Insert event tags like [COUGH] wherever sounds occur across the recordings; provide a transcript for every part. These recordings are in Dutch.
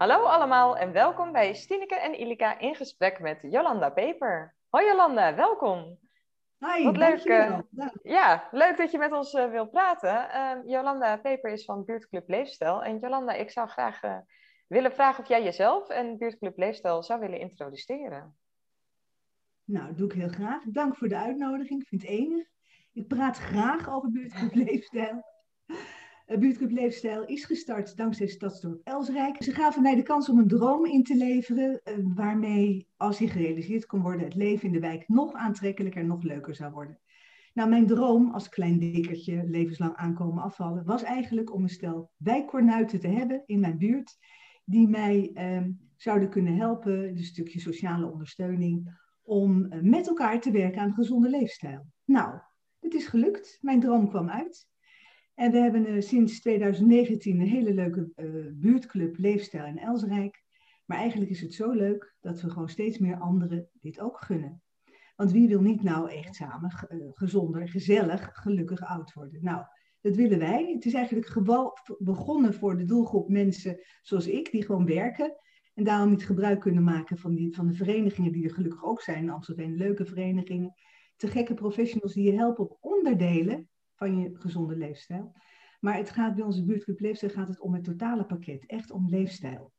Hallo allemaal en welkom bij Stineke en Ilika in gesprek met Jolanda Peper. Hoi Jolanda, welkom. Hi, Wat leuk. eh, ja, leuk dat je met ons uh, wil praten. Uh, Jolanda Peper is van Buurtclub Leefstijl. En Jolanda, ik zou graag uh, willen vragen of jij jezelf en Buurtclub Leefstijl zou willen introduceren. Nou, dat doe ik heel graag. Dank voor de uitnodiging. Ik vind het enig. Ik praat graag over Buurtclub Leefstijl. Uh, Buurtclub Leefstijl is gestart dankzij Stadsdorp Elsrijk. Ze gaven mij de kans om een droom in te leveren, uh, waarmee, als die gerealiseerd kon worden, het leven in de wijk nog aantrekkelijker en nog leuker zou worden. Nou, mijn droom als klein dikkertje, levenslang aankomen afvallen, was eigenlijk om een stel wijkkornuiten te hebben in mijn buurt, die mij uh, zouden kunnen helpen, een stukje sociale ondersteuning, om uh, met elkaar te werken aan een gezonde leefstijl. Nou, het is gelukt. Mijn droom kwam uit. En we hebben uh, sinds 2019 een hele leuke uh, buurtclub Leefstijl in Elsrijk. Maar eigenlijk is het zo leuk dat we gewoon steeds meer anderen dit ook gunnen. Want wie wil niet nou echt samen uh, gezonder, gezellig, gelukkig oud worden? Nou, dat willen wij. Het is eigenlijk begonnen voor de doelgroep mensen zoals ik, die gewoon werken. En daarom niet gebruik kunnen maken van, die, van de verenigingen die er gelukkig ook zijn. In Amsterdam leuke verenigingen. Te gekke professionals die je helpen op onderdelen van je gezonde leefstijl. Maar het gaat bij onze buurtclub Leefstijl gaat het om het totale pakket, echt om leefstijl.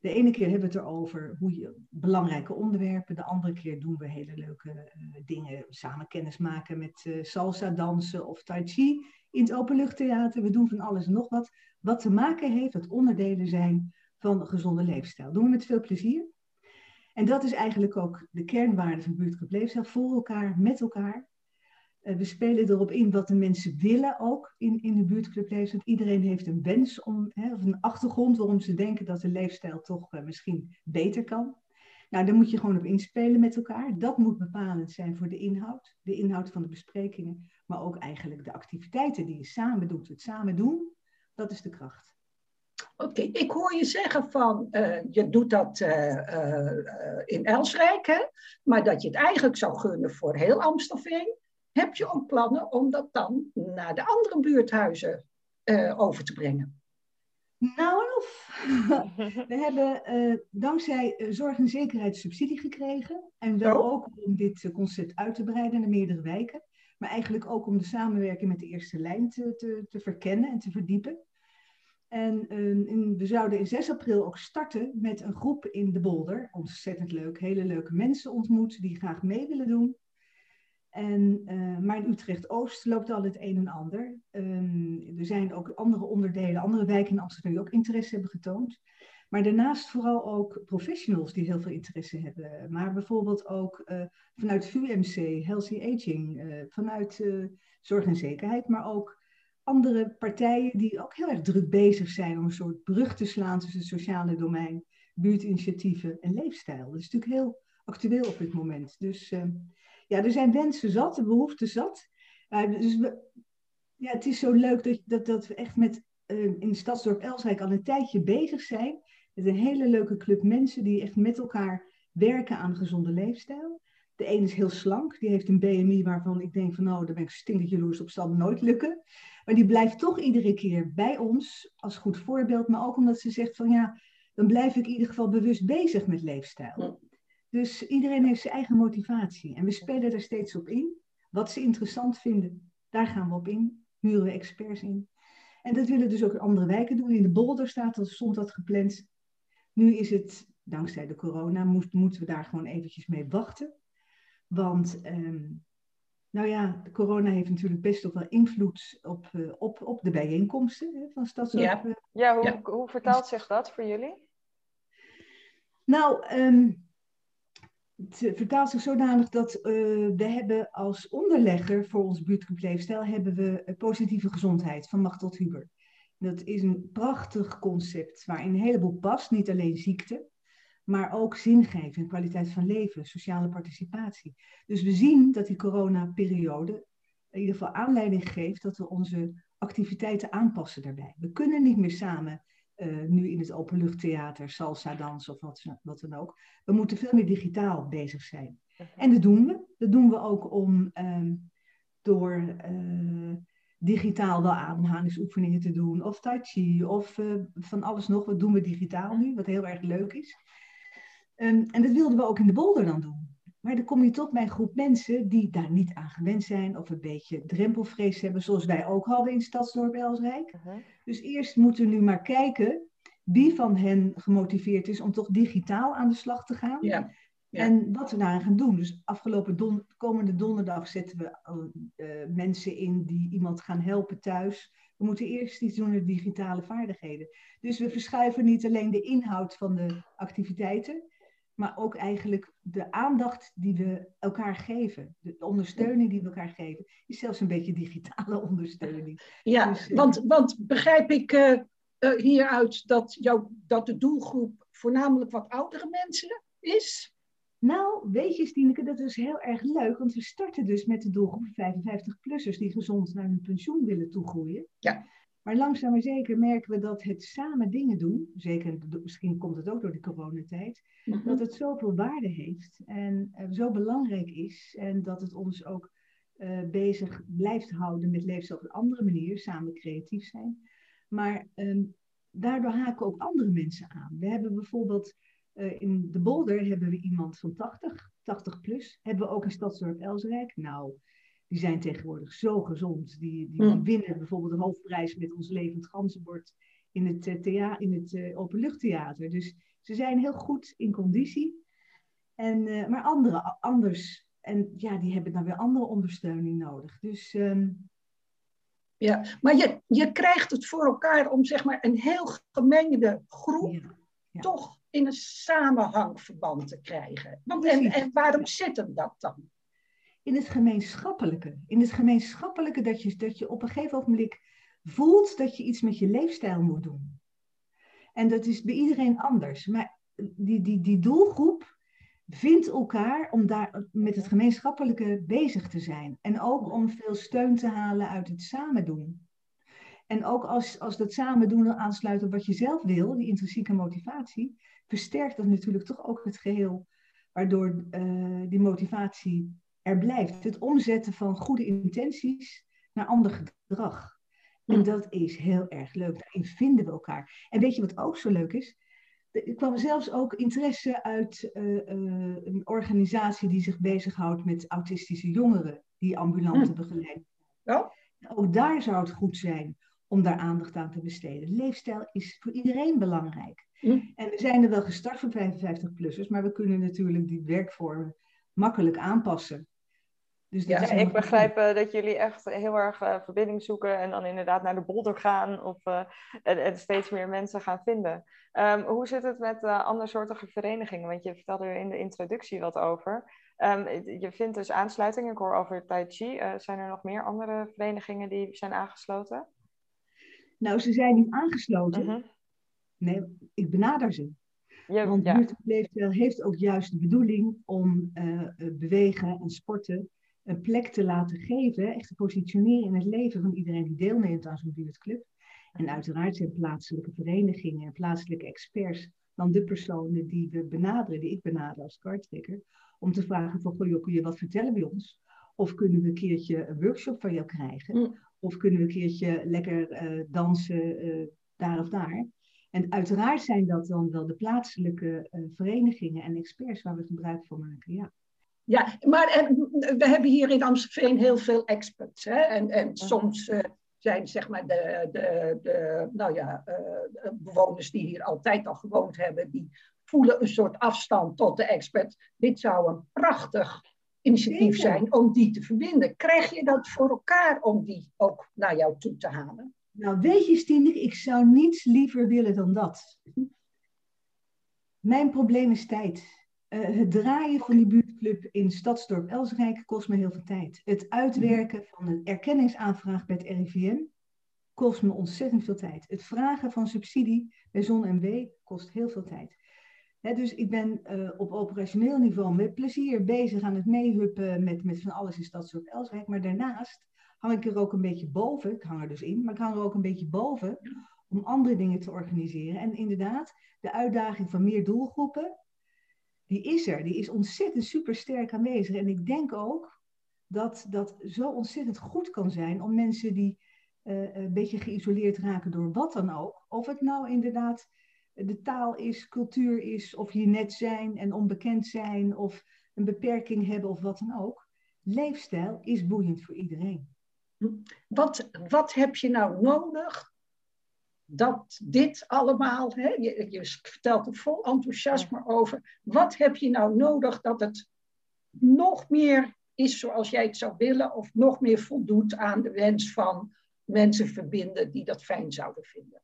De ene keer hebben we het erover hoe je belangrijke onderwerpen, de andere keer doen we hele leuke uh, dingen, samen kennis maken met uh, salsa dansen of tai chi in het openluchttheater. We doen van alles en nog wat, wat te maken heeft, wat onderdelen zijn van een gezonde leefstijl. Doen we met veel plezier. En dat is eigenlijk ook de kernwaarde van buurtclub Leefstijl, voor elkaar, met elkaar. We spelen erop in wat de mensen willen ook in, in de buurtclub leefstijl. Iedereen heeft een wens om, hè, of een achtergrond waarom ze denken dat de leefstijl toch uh, misschien beter kan. Nou, daar moet je gewoon op inspelen met elkaar. Dat moet bepalend zijn voor de inhoud, de inhoud van de besprekingen, maar ook eigenlijk de activiteiten die je samen doet. Het samen doen, dat is de kracht. Oké, ik hoor je zeggen van uh, je doet dat in Elsrijk, hè? maar dat je het eigenlijk zou gunnen voor heel Amstelveen. Heb je ook plannen om dat dan naar de andere buurthuizen over te brengen? Nou en of. [LAUGHS] We hebben dankzij zorg en zekerheid subsidie gekregen. En wel Oh. ook om dit concept uit te breiden naar meerdere wijken. Maar eigenlijk ook om de samenwerking met de eerste lijn te, te, te verkennen en te verdiepen. En uh, in, we zouden in 6 april ook starten met een groep in de Bolder. Ontzettend leuk, hele leuke mensen ontmoet die graag mee willen doen. En, uh, maar in Utrecht-Oost loopt al het een en ander. Um, er zijn ook andere onderdelen, andere wijken in Amsterdam die ook interesse hebben getoond. Maar daarnaast vooral ook professionals die heel veel interesse hebben. Maar bijvoorbeeld ook uh, vanuit VUMC, Healthy Aging, uh, vanuit Zorg en Zekerheid, maar ook andere partijen die ook heel erg druk bezig zijn om een soort brug te slaan tussen het sociale domein, buurtinitiatieven en leefstijl. Dat is natuurlijk heel actueel op dit moment. Dus uh, ja, er zijn wensen zat, de behoeften zat. Uh, dus we, ja, het is zo leuk dat, dat, dat we echt met uh, in Stadsdorp Elsrijk al een tijdje bezig zijn. Met een hele leuke club mensen die echt met elkaar werken aan een gezonde leefstijl. De een is heel slank, die heeft een BMI waarvan ik denk van nou, daar ben ik stinkend jaloers op, zal nooit lukken. Maar die blijft toch iedere keer bij ons als goed voorbeeld. Maar ook omdat ze zegt van ja, dan blijf ik in ieder geval bewust bezig met leefstijl. Dus iedereen heeft zijn eigen motivatie. En we spelen er steeds op in. Wat ze interessant vinden, daar gaan we op in. Huren we experts in. En dat willen dus ook in andere wijken doen. In de Bolder staat dat, stond dat gepland. Nu is het, dankzij de corona, moet, moeten we daar gewoon eventjes mee wachten. Want um, nou ja, de corona heeft natuurlijk best ook wel invloed op, uh, op, op de bijeenkomsten hè, van Stadsdorp. Ja, ja, hoe, ja. hoe vertaalt zich dat voor jullie? Nou, um, het vertaalt zich zodanig dat uh, we hebben als onderlegger voor ons Leefstijl hebben we positieve gezondheid van Machtel Huber. Dat is een prachtig concept waarin een heleboel past, niet alleen ziekte, maar ook zingeving, kwaliteit van leven, sociale participatie. Dus we zien dat die coronaperiode in ieder geval aanleiding geeft dat we onze activiteiten aanpassen daarbij. We kunnen niet meer samen uh, nu in het openluchttheater salsa dansen of wat, wat, dan ook. We moeten veel meer digitaal bezig zijn. En dat doen we. Dat doen we ook om um, door uh, digitaal wel ademhalingsoefeningen te doen, of tai chi, of eh, van alles nog. Wat doen we digitaal nu, wat heel erg leuk is. Ehm, en dat wilden we ook in de bolder dan doen. Maar dan kom je tot bij een groep mensen die daar niet aan gewend zijn of een beetje drempelvrees hebben, zoals wij ook hadden in Stadsdorp Elsrijk. Uh-huh. Dus eerst moeten we nu maar kijken wie van hen gemotiveerd is om toch digitaal aan de slag te gaan. Ja. En wat we daaraan gaan doen. Dus afgelopen don komende donderdag zetten we uh, mensen in die iemand gaan helpen thuis. We moeten eerst iets doen met digitale vaardigheden. Dus we verschuiven niet alleen de inhoud van de activiteiten, maar ook eigenlijk de aandacht die we elkaar geven. De ondersteuning die we elkaar geven, is zelfs een beetje digitale [LAUGHS] ondersteuning. Ja, dus, uh, want, want begrijp ik uh, hieruit dat, jou, dat de doelgroep voornamelijk wat oudere mensen is? Nou, weet je, Stineke, dat is heel erg leuk, want we starten dus met de doelgroep 55-plussers die gezond naar hun pensioen willen toegroeien. Ja. Maar langzaam maar zeker merken we dat het samen dingen doen, zeker misschien komt het ook door de coronatijd, mm dat het zoveel waarde heeft en uh, zo belangrijk is en dat het ons ook uh, bezig blijft houden met leefstijl op een andere manier, samen creatief zijn. Maar um, daardoor haken ook andere mensen aan. We hebben bijvoorbeeld uh, in de Bolder hebben we iemand van 80, 80 plus. Hebben we ook in Stadsdorp Elsrijk. Nou, die zijn tegenwoordig zo gezond. Die, die, mm. winnen bijvoorbeeld een hoofdprijs met ons levend ganzenbord in het, uh, thea in het uh, openluchttheater. Dus ze zijn heel goed in conditie. En, maar andere, anders. En ja, die hebben dan weer andere ondersteuning nodig. Dus... Um, ja, maar je, je krijgt het voor elkaar om zeg maar een heel gemengde groep ja, ja. toch in een samenhangverband te krijgen. Want, en, en waarom zit hem dat dan? In het gemeenschappelijke. In het gemeenschappelijke dat je, dat je op een gegeven ogenblik voelt dat je iets met je leefstijl moet doen. En dat is bij iedereen anders. Maar die, die, die doelgroep vindt elkaar om daar met het gemeenschappelijke bezig te zijn. En ook om veel steun te halen uit het samen doen. En ook als, als dat samen doen aansluit op wat je zelf wil, die intrinsieke motivatie, versterkt dat natuurlijk toch ook het geheel, waardoor uh, die motivatie er blijft. Het omzetten van goede intenties naar ander gedrag. En dat is heel erg leuk. Daarin vinden we elkaar. En weet je wat ook zo leuk is? Er kwam zelfs ook interesse uit uh, uh, een organisatie die zich bezighoudt met autistische jongeren die ambulante hm. begeleiden. Ja? Ook daar zou het goed zijn om daar aandacht aan te besteden. Leefstijl is voor iedereen belangrijk. Hm. En we zijn er wel gestart voor 55-plussers, maar we kunnen natuurlijk die werkvormen makkelijk aanpassen. Dus ja, ik begrijp uh, dat jullie echt heel erg uh, verbinding zoeken en dan inderdaad naar de bolder gaan of uh, en, en, steeds meer mensen gaan vinden. Um, hoe zit het met andersoortige verenigingen? Want je vertelde er in de introductie wat over. Um, je vindt dus aansluiting, ik hoor over Tai Chi. zijn er nog meer andere verenigingen die zijn aangesloten? Nou, ze zijn niet aangesloten. -huh. Nee, ik benader ze. Ja, Want ja. Heeft ook juist de bedoeling om bewegen en sporten een plek te laten geven, echt te positioneren in het leven van iedereen die deelneemt aan zo'n buurtclub. En uiteraard zijn plaatselijke verenigingen en plaatselijke experts dan de personen die we benaderen, die ik benader als karttrekker, om te vragen van, goh, kun je wat vertellen bij ons? Of kunnen we een keertje een workshop van jou krijgen? Mm. Of kunnen we een keertje lekker uh, dansen uh, daar of daar? En uiteraard zijn dat dan wel de plaatselijke uh, verenigingen en experts waar we gebruik van maken. Ja. Ja, maar en, we hebben hier in Amstelveen heel veel experts. Hè? En, en soms uh, zijn zeg maar de, de, de nou ja, uh, bewoners die hier altijd al gewoond hebben, die voelen een soort afstand tot de expert. Dit zou een prachtig initiatief zijn om die te verbinden. Krijg je dat voor elkaar om die ook naar jou toe te halen? Nou, weet je, Stine, ik zou niets liever willen dan dat. Mijn probleem is tijd. Uh, het draaien van die buurtclub in Stadsdorp Elsrijk kost me heel veel tijd. Het uitwerken van een erkenningsaanvraag bij het RIVM kost me ontzettend veel tijd. Het vragen van subsidie bij ZonMW kost heel veel tijd. dus ik ben uh, op operationeel niveau met plezier bezig aan het meehuppen met, met van alles in Stadsdorp Elsrijk. Maar daarnaast hang ik er ook een beetje boven. Ik hang er dus in, maar ik hang er ook een beetje boven om andere dingen te organiseren. En inderdaad, de uitdaging van meer doelgroepen, die is er. Die is ontzettend super sterk aanwezig. En ik denk ook dat dat zo ontzettend goed kan zijn om mensen die een beetje geïsoleerd raken door wat dan ook. Of het nou inderdaad de taal is, cultuur is, of je net zijn en onbekend zijn, of een beperking hebben of wat dan ook. Leefstijl is boeiend voor iedereen. Wat, wat heb je nou nodig dat dit allemaal, hè, je, je vertelt er vol enthousiasme over, wat heb je nou nodig dat het nog meer is zoals jij het zou willen, of nog meer voldoet aan de wens van mensen verbinden die dat fijn zouden vinden?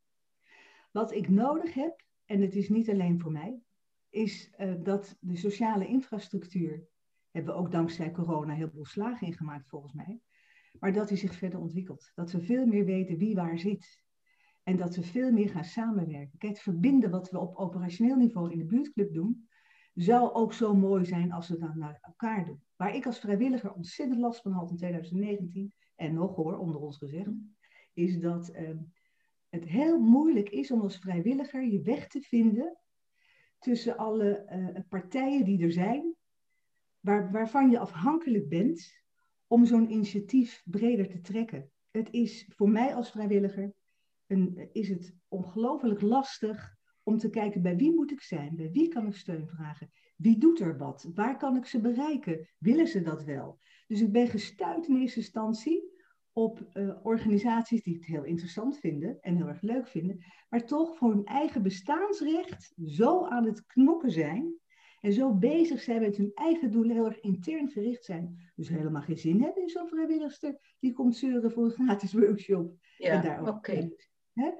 Wat ik nodig heb, en het is niet alleen voor mij, is uh, dat de sociale infrastructuur, hebben we ook dankzij corona heel veel slagen in gemaakt volgens mij, maar dat die zich verder ontwikkelt. Dat we veel meer weten wie waar zit. En dat we veel meer gaan samenwerken. Kijk, het verbinden wat we op operationeel niveau in de buurtclub doen, zou ook zo mooi zijn als we dat naar elkaar doen. Waar ik als vrijwilliger ontzettend last van had in 2019, en nog hoor, onder ons gezegd, is dat uh, het heel moeilijk is om als vrijwilliger je weg te vinden tussen alle uh, partijen die er zijn, waar, waarvan je afhankelijk bent om zo'n initiatief breder te trekken. Het is voor mij als vrijwilliger een, is het ongelooflijk lastig om te kijken bij wie moet ik zijn, bij wie kan ik steun vragen, wie doet er wat, waar kan ik ze bereiken, willen ze dat wel. Dus ik ben gestuurd in eerste instantie op uh, organisaties die het heel interessant vinden en heel erg leuk vinden, maar toch voor hun eigen bestaansrecht zo aan het knokken zijn en zo bezig zijn met hun eigen doelen, heel erg intern gericht zijn. Dus helemaal geen zin hebben in zo'n vrijwilligster die komt zeuren voor een gratis workshop. Ja,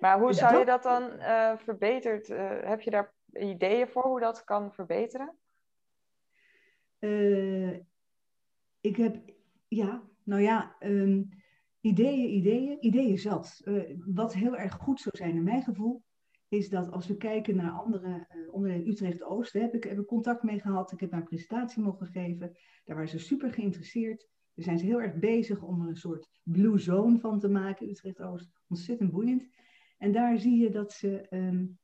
Maar hoe dus zou je dat dan uh, verbeterd? Uh, heb je daar ideeën voor hoe dat kan verbeteren? Uh, ik heb, ja, nou ja, um, ideeën, ideeën, ideeën zat. wat heel erg goed zou zijn in mijn gevoel, is dat als we kijken naar andere uh, onderdelen Utrecht-Oost, heb ik, heb ik contact mee gehad. Ik heb een presentatie mogen geven. Daar waren ze super geïnteresseerd. Daar zijn ze heel erg bezig om er een soort blue zone van te maken, Utrecht-Oost. Ontzettend boeiend. En daar zie je dat ze um,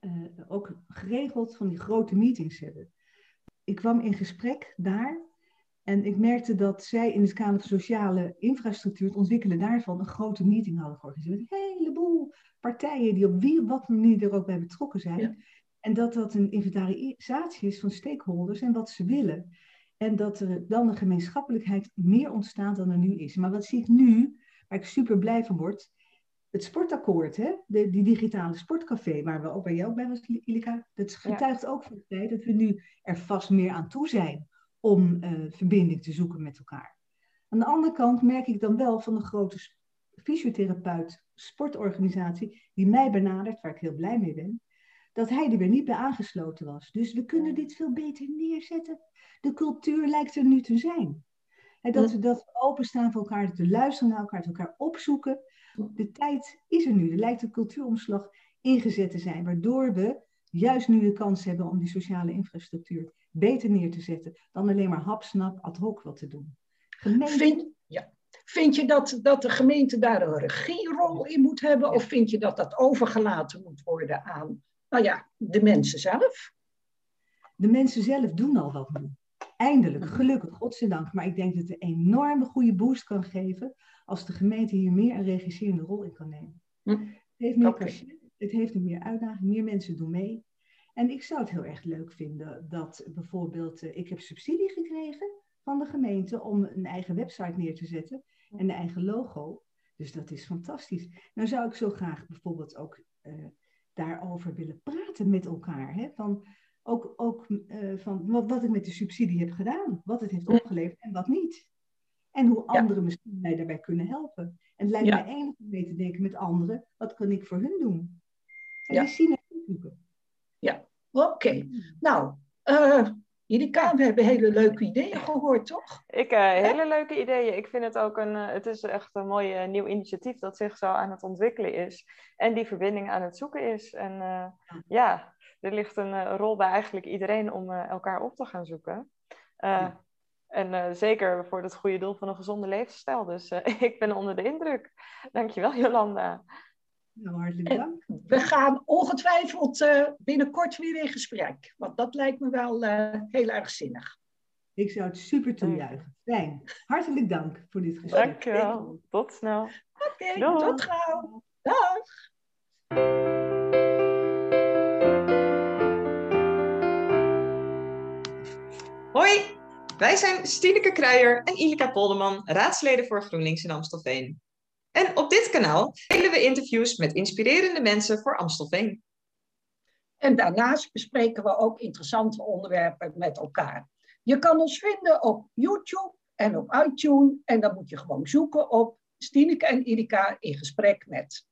uh, ook geregeld van die grote meetings hebben. Ik kwam in gesprek daar en ik merkte dat zij in het kader van sociale infrastructuur, het ontwikkelen daarvan, een grote meeting hadden georganiseerd. Een heleboel partijen die op wie op wat manier er ook bij betrokken zijn. En dat dat een inventarisatie is van stakeholders en wat ze willen. En dat er dan een gemeenschappelijkheid meer ontstaat dan er nu is. Maar wat zie ik nu, waar ik super blij van word, het sportakkoord, hè? De, die digitale sportcafé, waar we ook bij jou bij was, Ilika, dat getuigt ook van het feit dat we nu er vast meer aan toe zijn om uh, verbinding te zoeken met elkaar. Aan de andere kant merk ik dan wel van een grote fysiotherapeut, sportorganisatie, die mij benadert, waar ik heel blij mee ben, dat hij er weer niet bij aangesloten was. Dus we kunnen dit veel beter neerzetten. De cultuur lijkt er nu te zijn. En dat, we, dat we openstaan voor elkaar, dat we luisteren naar elkaar, dat we elkaar opzoeken. De tijd is er nu. Er lijkt een cultuuromslag ingezet te zijn, waardoor we juist nu de kans hebben om die sociale infrastructuur beter neer te zetten dan alleen maar hapsnap ad hoc wat te doen. Vind, ja. vind je dat, dat de gemeente daar een regierol in moet hebben of vind je dat dat overgelaten moet worden aan nou ja, de mensen zelf? De mensen zelf doen al wat nu. Eindelijk, gelukkig, godzijdank. Maar ik denk dat het een enorme goede boost kan geven als de gemeente hier meer een regisserende rol in kan nemen. Hm. Het heeft meer okay. het heeft meer uitdaging, meer mensen doen mee. En ik zou het heel erg leuk vinden dat bijvoorbeeld, uh, ik heb subsidie gekregen van de gemeente om een eigen website neer te zetten en een eigen logo. Dus dat is fantastisch. Nou zou ik zo graag bijvoorbeeld ook uh, daarover willen praten met elkaar. Hè? Van, ook ook uh, van wat, wat ik met de subsidie heb gedaan, wat het heeft opgeleverd en wat niet. En hoe anderen ja. misschien mij daarbij kunnen helpen. En het lijkt ja. mij enig om mee te denken met anderen, wat kan ik voor hun doen? En ja. die zien zoeken. Ja, oké. Okay. Nou, uh, Irika, we hebben hele leuke ideeën gehoord, toch? Ik, uh, hele leuke ideeën. Ik vind het ook een, uh, het is echt een mooi uh, nieuw initiatief dat zich zo aan het ontwikkelen is. En die verbinding aan het zoeken is. En ja, er ligt een rol bij eigenlijk iedereen om elkaar op te gaan zoeken. Ja. En zeker voor het goede doel van een gezonde levensstijl. Dus [LAUGHS] ik ben onder de indruk. Dankjewel, Jolanda. Nou, hartelijk dank. We gaan ongetwijfeld uh, binnenkort weer in gesprek. Want dat lijkt me wel uh, heel erg zinnig. Ik zou het super toejuichen. Fijn. Hartelijk dank voor dit gesprek. Dankjewel. Tot snel. Oké, tot gauw. Dag. Hoi, wij zijn Stineke Kruijer en Ilika Polderman, raadsleden voor GroenLinks in Amstelveen. En op dit kanaal delen we interviews met inspirerende mensen voor Amstelveen. En daarnaast bespreken we ook interessante onderwerpen met elkaar. Je kan ons vinden op YouTube en op iTunes. En dan moet je gewoon zoeken op Stineke en Ilika in gesprek met.